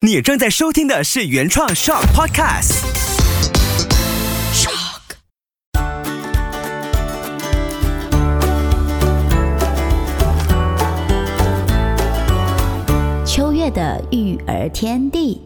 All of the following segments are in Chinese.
你正在收听的是原创 Shock Podcast。Shock。秋月的育儿天地，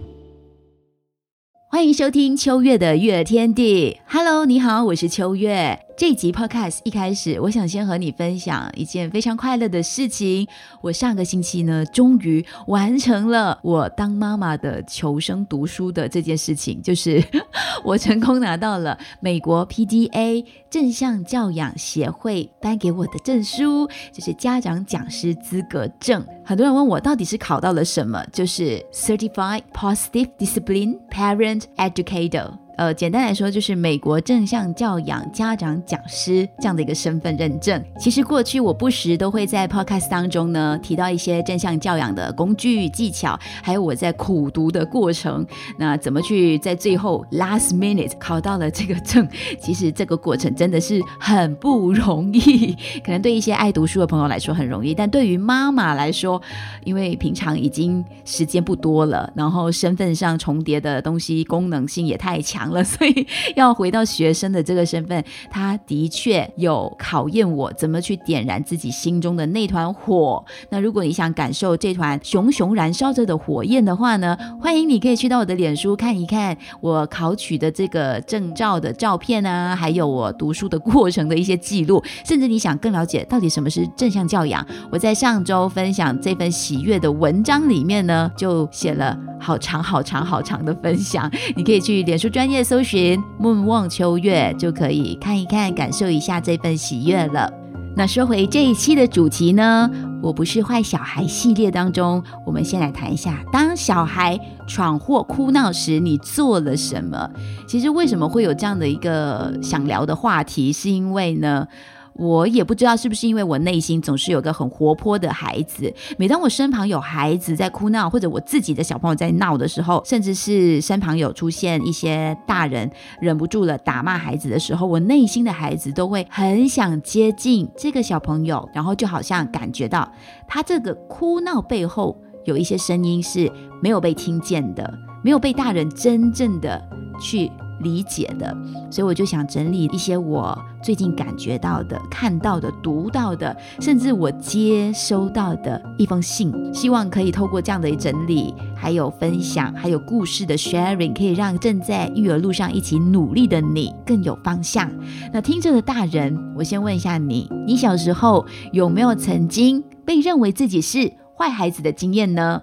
欢迎收听秋月的育儿天地。Hello，你好，我是秋月。这集 Podcast 一开始，我想先和你分享一件非常快乐的事情。我上个星期呢，终于完成了我当妈妈的求生读书的这件事情，就是 我成功拿到了美国 PDA 正向教养协会颁给我的证书，就是家长讲师资格证。很多人问我到底是考到了什么，就是 Certified Positive Discipline Parent Educator。呃，简单来说，就是美国正向教养家长讲师这样的一个身份认证。其实过去我不时都会在 podcast 当中呢提到一些正向教养的工具技巧，还有我在苦读的过程，那怎么去在最后 last minute 考到了这个证？其实这个过程真的是很不容易。可能对一些爱读书的朋友来说很容易，但对于妈妈来说，因为平常已经时间不多了，然后身份上重叠的东西功能性也太强。了，所以要回到学生的这个身份，他的确有考验我怎么去点燃自己心中的那团火。那如果你想感受这团熊熊燃烧着的火焰的话呢，欢迎你可以去到我的脸书看一看我考取的这个证照的照片啊，还有我读书的过程的一些记录。甚至你想更了解到底什么是正向教养，我在上周分享这份喜悦的文章里面呢，就写了好长好长好长的分享，你可以去脸书专业搜寻“梦望秋月”，就可以看一看，感受一下这份喜悦了。那说回这一期的主题呢，我不是坏小孩系列当中，我们先来谈一下，当小孩闯祸哭闹时，你做了什么？其实为什么会有这样的一个想聊的话题，是因为呢？我也不知道是不是因为我内心总是有个很活泼的孩子，每当我身旁有孩子在哭闹，或者我自己的小朋友在闹的时候，甚至是身旁有出现一些大人忍不住了打骂孩子的时候，我内心的孩子都会很想接近这个小朋友，然后就好像感觉到他这个哭闹背后有一些声音是没有被听见的，没有被大人真正的去。理解的，所以我就想整理一些我最近感觉到的、看到的、读到的，甚至我接收到的一封信，希望可以透过这样的整理，还有分享，还有故事的 sharing，可以让正在育儿路上一起努力的你更有方向。那听着的大人，我先问一下你：你小时候有没有曾经被认为自己是坏孩子的经验呢？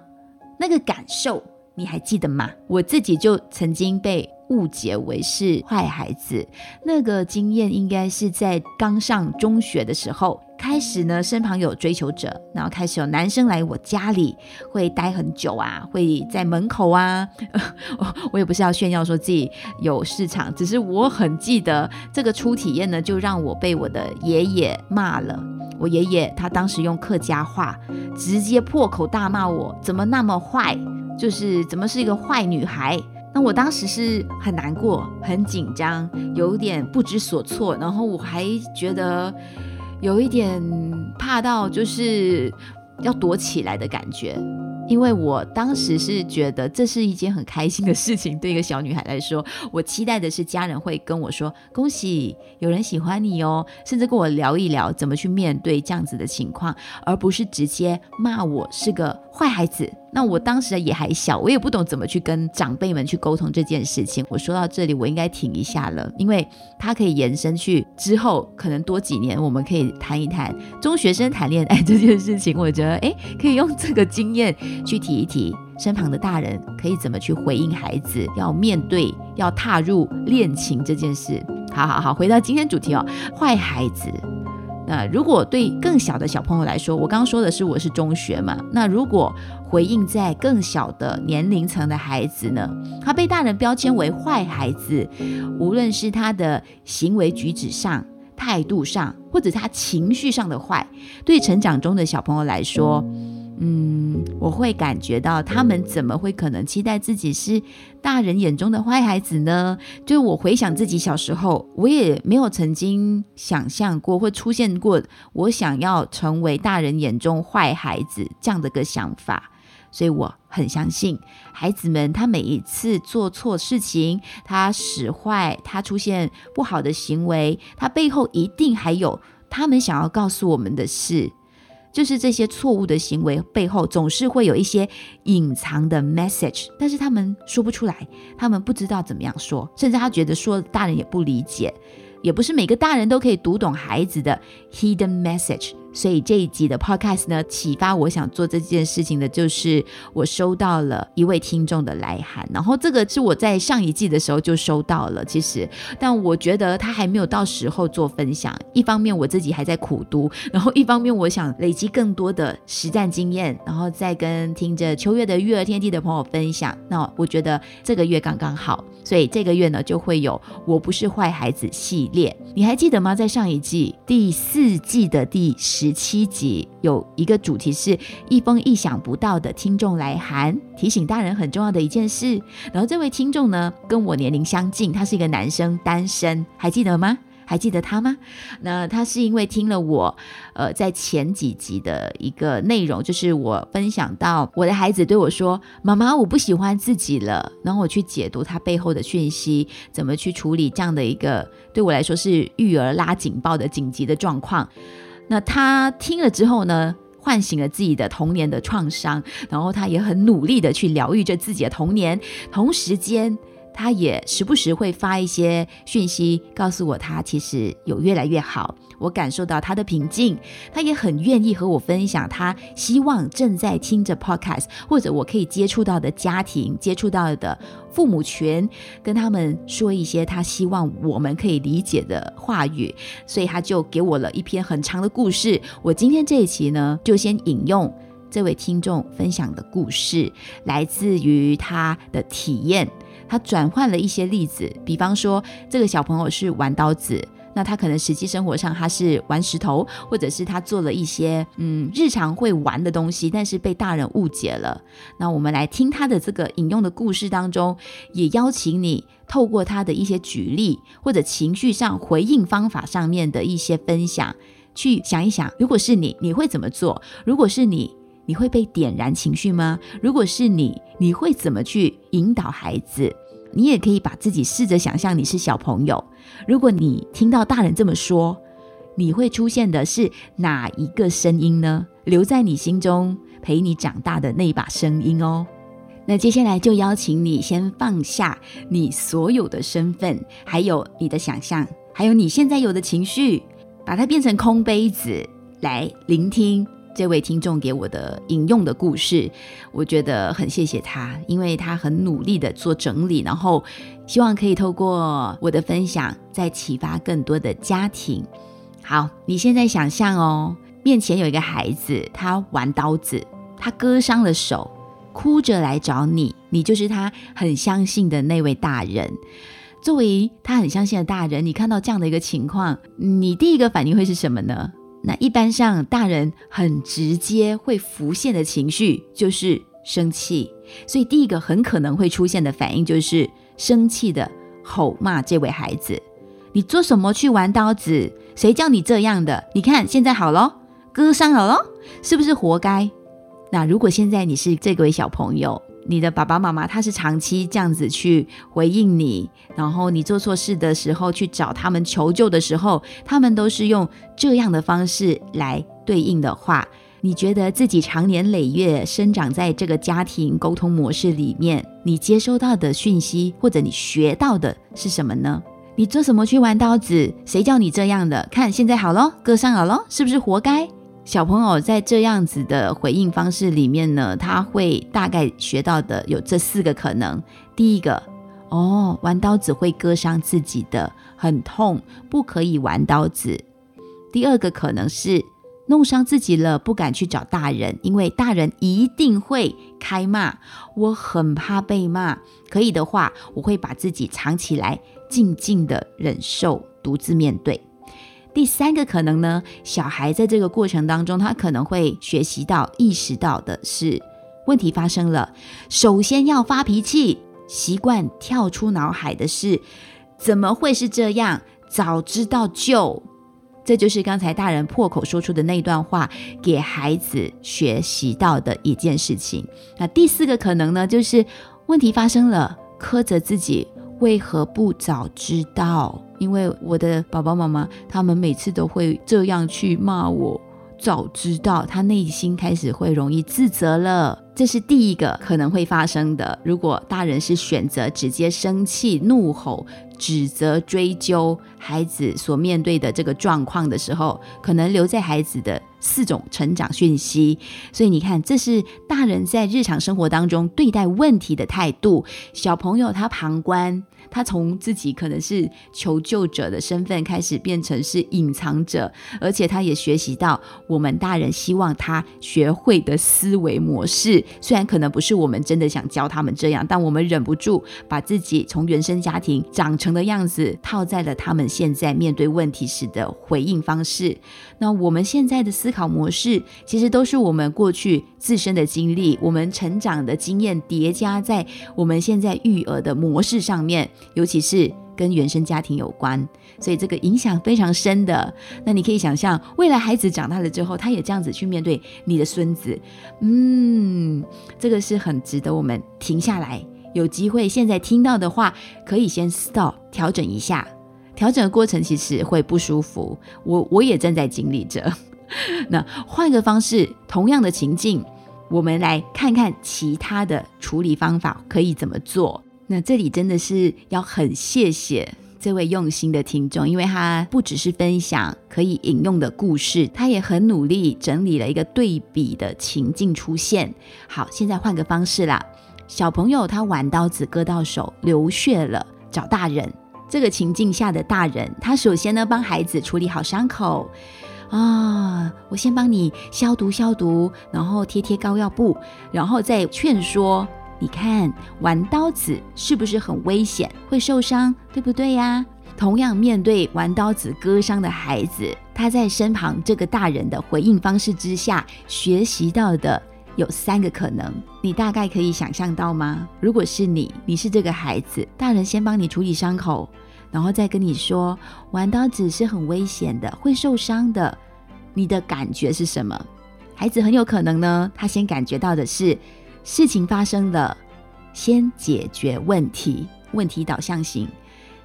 那个感受你还记得吗？我自己就曾经被。误解为是坏孩子，那个经验应该是在刚上中学的时候开始呢。身旁有追求者，然后开始有男生来我家里，会待很久啊，会在门口啊。我也不是要炫耀说自己有市场，只是我很记得这个初体验呢，就让我被我的爷爷骂了。我爷爷他当时用客家话直接破口大骂我，怎么那么坏，就是怎么是一个坏女孩。那我当时是很难过、很紧张，有点不知所措，然后我还觉得有一点怕到就是要躲起来的感觉。因为我当时是觉得这是一件很开心的事情，对一个小女孩来说，我期待的是家人会跟我说恭喜有人喜欢你哦，甚至跟我聊一聊怎么去面对这样子的情况，而不是直接骂我是个坏孩子。那我当时也还小，我也不懂怎么去跟长辈们去沟通这件事情。我说到这里，我应该停一下了，因为它可以延伸去之后，可能多几年，我们可以谈一谈中学生谈恋爱这件事情。我觉得，哎，可以用这个经验去提一提身旁的大人可以怎么去回应孩子，要面对要踏入恋情这件事。好好好，回到今天主题哦，坏孩子。那如果对更小的小朋友来说，我刚刚说的是我是中学嘛？那如果回应在更小的年龄层的孩子呢？他被大人标签为坏孩子，无论是他的行为举止上、态度上，或者他情绪上的坏，对成长中的小朋友来说。嗯，我会感觉到他们怎么会可能期待自己是大人眼中的坏孩子呢？就我回想自己小时候，我也没有曾经想象过会出现过我想要成为大人眼中坏孩子这样的个想法。所以我很相信孩子们，他每一次做错事情，他使坏，他出现不好的行为，他背后一定还有他们想要告诉我们的事。就是这些错误的行为背后，总是会有一些隐藏的 message，但是他们说不出来，他们不知道怎么样说，甚至他觉得说大人也不理解，也不是每个大人都可以读懂孩子的 hidden message。所以这一集的 podcast 呢，启发我想做这件事情的，就是我收到了一位听众的来函，然后这个是我在上一季的时候就收到了，其实，但我觉得他还没有到时候做分享。一方面我自己还在苦读，然后一方面我想累积更多的实战经验，然后再跟听着秋月的育儿天地的朋友分享。那我觉得这个月刚刚好，所以这个月呢就会有我不是坏孩子系列。你还记得吗？在上一季第四季的第。十十七集有一个主题是一封意想不到的听众来函，提醒大人很重要的一件事。然后这位听众呢，跟我年龄相近，他是一个男生，单身，还记得吗？还记得他吗？那他是因为听了我，呃，在前几集的一个内容，就是我分享到我的孩子对我说：“妈妈，我不喜欢自己了。”然后我去解读他背后的讯息，怎么去处理这样的一个对我来说是育儿拉警报的紧急的状况。那他听了之后呢，唤醒了自己的童年的创伤，然后他也很努力的去疗愈着自己的童年，同时间。他也时不时会发一些讯息告诉我，他其实有越来越好。我感受到他的平静，他也很愿意和我分享。他希望正在听着 podcast 或者我可以接触到的家庭、接触到的父母群，跟他们说一些他希望我们可以理解的话语。所以他就给我了一篇很长的故事。我今天这一期呢，就先引用这位听众分享的故事，来自于他的体验。他转换了一些例子，比方说这个小朋友是玩刀子，那他可能实际生活上他是玩石头，或者是他做了一些嗯日常会玩的东西，但是被大人误解了。那我们来听他的这个引用的故事当中，也邀请你透过他的一些举例或者情绪上回应方法上面的一些分享，去想一想，如果是你，你会怎么做？如果是你。你会被点燃情绪吗？如果是你，你会怎么去引导孩子？你也可以把自己试着想象你是小朋友。如果你听到大人这么说，你会出现的是哪一个声音呢？留在你心中陪你长大的那一把声音哦。那接下来就邀请你先放下你所有的身份，还有你的想象，还有你现在有的情绪，把它变成空杯子来聆听。这位听众给我的引用的故事，我觉得很谢谢他，因为他很努力的做整理，然后希望可以透过我的分享，再启发更多的家庭。好，你现在想象哦，面前有一个孩子，他玩刀子，他割伤了手，哭着来找你，你就是他很相信的那位大人。作为他很相信的大人，你看到这样的一个情况，你第一个反应会是什么呢？那一般上，大人很直接会浮现的情绪就是生气，所以第一个很可能会出现的反应就是生气的吼骂这位孩子：“你做什么去玩刀子？谁叫你这样的？你看现在好了，割伤了咯，是不是活该？”那如果现在你是这位小朋友，你的爸爸妈妈他是长期这样子去回应你，然后你做错事的时候去找他们求救的时候，他们都是用这样的方式来对应的话，你觉得自己长年累月生长在这个家庭沟通模式里面，你接收到的讯息或者你学到的是什么呢？你做什么去玩刀子？谁叫你这样的？看现在好了，割伤好了，是不是活该？小朋友在这样子的回应方式里面呢，他会大概学到的有这四个可能。第一个，哦，玩刀子会割伤自己的，很痛，不可以玩刀子。第二个可能是弄伤自己了，不敢去找大人，因为大人一定会开骂，我很怕被骂。可以的话，我会把自己藏起来，静静的忍受，独自面对。第三个可能呢，小孩在这个过程当中，他可能会学习到、意识到的是问题发生了，首先要发脾气，习惯跳出脑海的是怎么会是这样？早知道就这就是刚才大人破口说出的那段话，给孩子学习到的一件事情。那第四个可能呢，就是问题发生了，苛责自己为何不早知道？因为我的爸爸妈妈他们每次都会这样去骂我。早知道，他内心开始会容易自责了，这是第一个可能会发生的。如果大人是选择直接生气、怒吼、指责、追究孩子所面对的这个状况的时候，可能留在孩子的四种成长讯息。所以你看，这是大人在日常生活当中对待问题的态度。小朋友他旁观。他从自己可能是求救者的身份开始变成是隐藏者，而且他也学习到我们大人希望他学会的思维模式。虽然可能不是我们真的想教他们这样，但我们忍不住把自己从原生家庭长成的样子套在了他们现在面对问题时的回应方式。那我们现在的思考模式，其实都是我们过去自身的经历、我们成长的经验叠加在我们现在育儿的模式上面。尤其是跟原生家庭有关，所以这个影响非常深的。那你可以想象，未来孩子长大了之后，他也这样子去面对你的孙子，嗯，这个是很值得我们停下来，有机会现在听到的话，可以先 stop 调整一下。调整的过程其实会不舒服，我我也正在经历着。那换个方式，同样的情境，我们来看看其他的处理方法可以怎么做。那这里真的是要很谢谢这位用心的听众，因为他不只是分享可以引用的故事，他也很努力整理了一个对比的情境出现。好，现在换个方式啦，小朋友他玩刀子割到手流血了，找大人。这个情境下的大人，他首先呢帮孩子处理好伤口啊，我先帮你消毒消毒，然后贴贴膏药布，然后再劝说。你看，玩刀子是不是很危险，会受伤，对不对呀？同样面对玩刀子割伤的孩子，他在身旁这个大人的回应方式之下，学习到的有三个可能，你大概可以想象到吗？如果是你，你是这个孩子，大人先帮你处理伤口，然后再跟你说玩刀子是很危险的，会受伤的，你的感觉是什么？孩子很有可能呢，他先感觉到的是。事情发生了，先解决问题，问题导向型。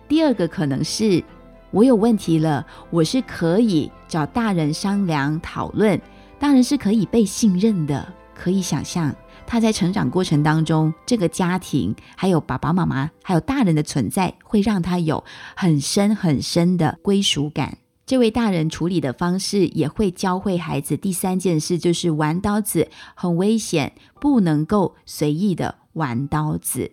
第二个可能是我有问题了，我是可以找大人商量讨论，大人是可以被信任的。可以想象他在成长过程当中，这个家庭还有爸爸妈妈还有大人的存在，会让他有很深很深的归属感。这位大人处理的方式也会教会孩子第三件事，就是玩刀子很危险，不能够随意的玩刀子。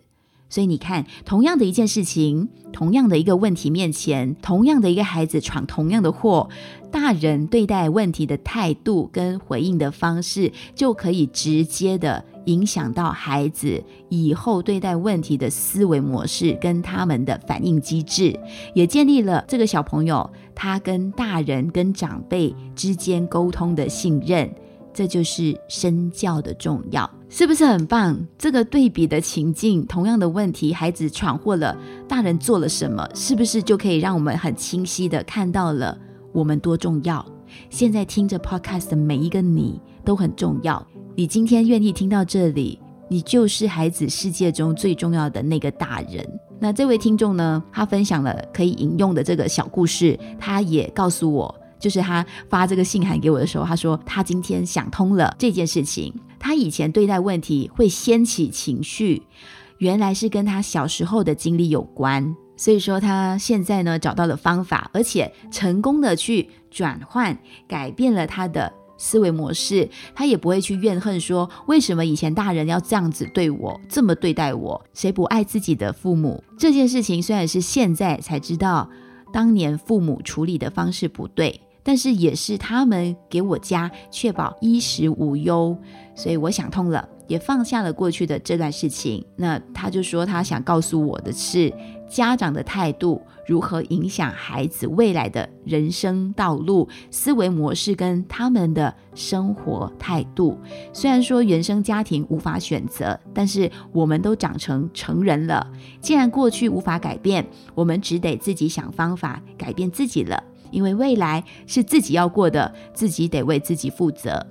所以你看，同样的一件事情，同样的一个问题面前，同样的一个孩子闯同样的祸，大人对待问题的态度跟回应的方式，就可以直接的。影响到孩子以后对待问题的思维模式跟他们的反应机制，也建立了这个小朋友他跟大人跟长辈之间沟通的信任。这就是身教的重要，是不是很棒？这个对比的情境，同样的问题，孩子闯祸了，大人做了什么？是不是就可以让我们很清晰的看到了我们多重要？现在听着 Podcast 的每一个你都很重要。你今天愿意听到这里，你就是孩子世界中最重要的那个大人。那这位听众呢？他分享了可以引用的这个小故事，他也告诉我，就是他发这个信函给我的时候，他说他今天想通了这件事情。他以前对待问题会掀起情绪，原来是跟他小时候的经历有关。所以说他现在呢找到了方法，而且成功的去转换，改变了他的。思维模式，他也不会去怨恨说为什么以前大人要这样子对我，这么对待我？谁不爱自己的父母？这件事情虽然是现在才知道，当年父母处理的方式不对，但是也是他们给我家确保衣食无忧，所以我想通了，也放下了过去的这段事情。那他就说他想告诉我的是。家长的态度如何影响孩子未来的人生道路、思维模式跟他们的生活态度？虽然说原生家庭无法选择，但是我们都长成成人了。既然过去无法改变，我们只得自己想方法改变自己了。因为未来是自己要过的，自己得为自己负责。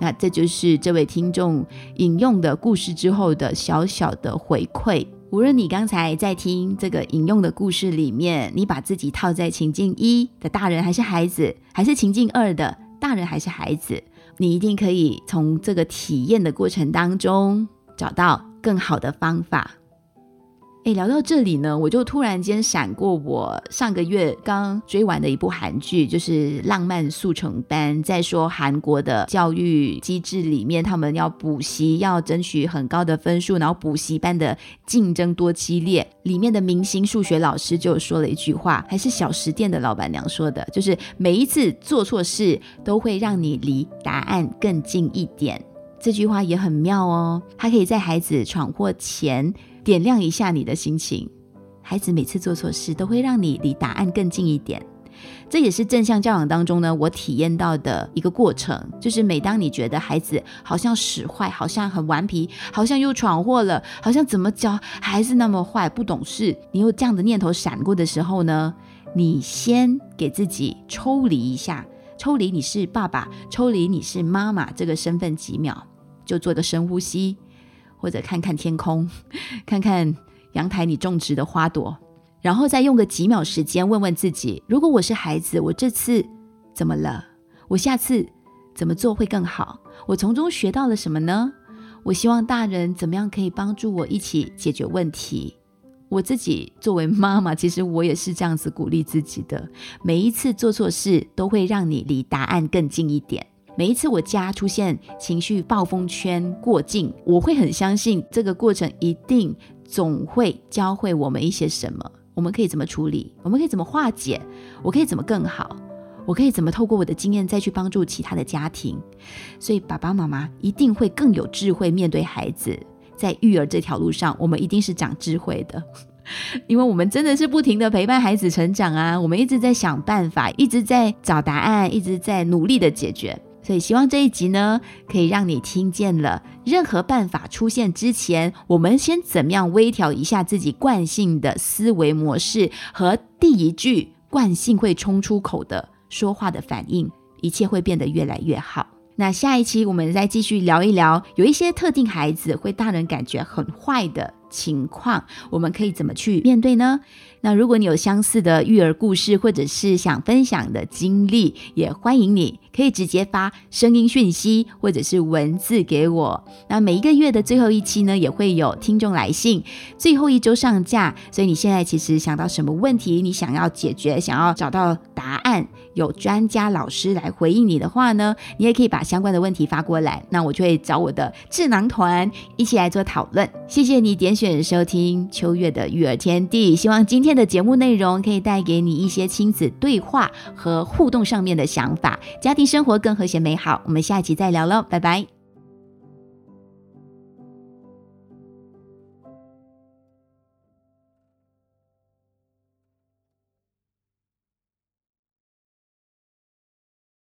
那这就是这位听众引用的故事之后的小小的回馈。无论你刚才在听这个引用的故事里面，你把自己套在情境一的大人还是孩子，还是情境二的大人还是孩子，你一定可以从这个体验的过程当中找到更好的方法。哎，聊到这里呢，我就突然间闪过我上个月刚追完的一部韩剧，就是《浪漫速成班》。在说韩国的教育机制里面，他们要补习，要争取很高的分数，然后补习班的竞争多激烈。里面的明星数学老师就说了一句话，还是小食店的老板娘说的，就是每一次做错事都会让你离答案更近一点。这句话也很妙哦，它可以在孩子闯祸前。点亮一下你的心情，孩子每次做错事都会让你离答案更近一点。这也是正向教养当中呢，我体验到的一个过程，就是每当你觉得孩子好像使坏，好像很顽皮，好像又闯祸了，好像怎么教还是那么坏，不懂事，你有这样的念头闪过的时候呢，你先给自己抽离一下，抽离你是爸爸，抽离你是妈妈这个身份几秒，就做个深呼吸。或者看看天空，看看阳台你种植的花朵，然后再用个几秒时间问问自己：如果我是孩子，我这次怎么了？我下次怎么做会更好？我从中学到了什么呢？我希望大人怎么样可以帮助我一起解决问题？我自己作为妈妈，其实我也是这样子鼓励自己的。每一次做错事，都会让你离答案更近一点。每一次我家出现情绪暴风圈过境，我会很相信这个过程一定总会教会我们一些什么。我们可以怎么处理？我们可以怎么化解？我可以怎么更好？我可以怎么透过我的经验再去帮助其他的家庭？所以爸爸妈妈一定会更有智慧面对孩子，在育儿这条路上，我们一定是长智慧的，因为我们真的是不停的陪伴孩子成长啊！我们一直在想办法，一直在找答案，一直在努力的解决。所以希望这一集呢，可以让你听见了任何办法出现之前，我们先怎么样微调一下自己惯性的思维模式和第一句惯性会冲出口的说话的反应，一切会变得越来越好。那下一期我们再继续聊一聊，有一些特定孩子会大人感觉很坏的情况，我们可以怎么去面对呢？那如果你有相似的育儿故事，或者是想分享的经历，也欢迎你可以直接发声音讯息或者是文字给我。那每一个月的最后一期呢，也会有听众来信，最后一周上架。所以你现在其实想到什么问题，你想要解决，想要找到答案，有专家老师来回应你的话呢，你也可以把相关的问题发过来，那我就会找我的智囊团一起来做讨论。谢谢你点选收听秋月的育儿天地，希望今天。的节目内容可以带给你一些亲子对话和互动上面的想法，家庭生活更和谐美好。我们下一集再聊喽，拜拜。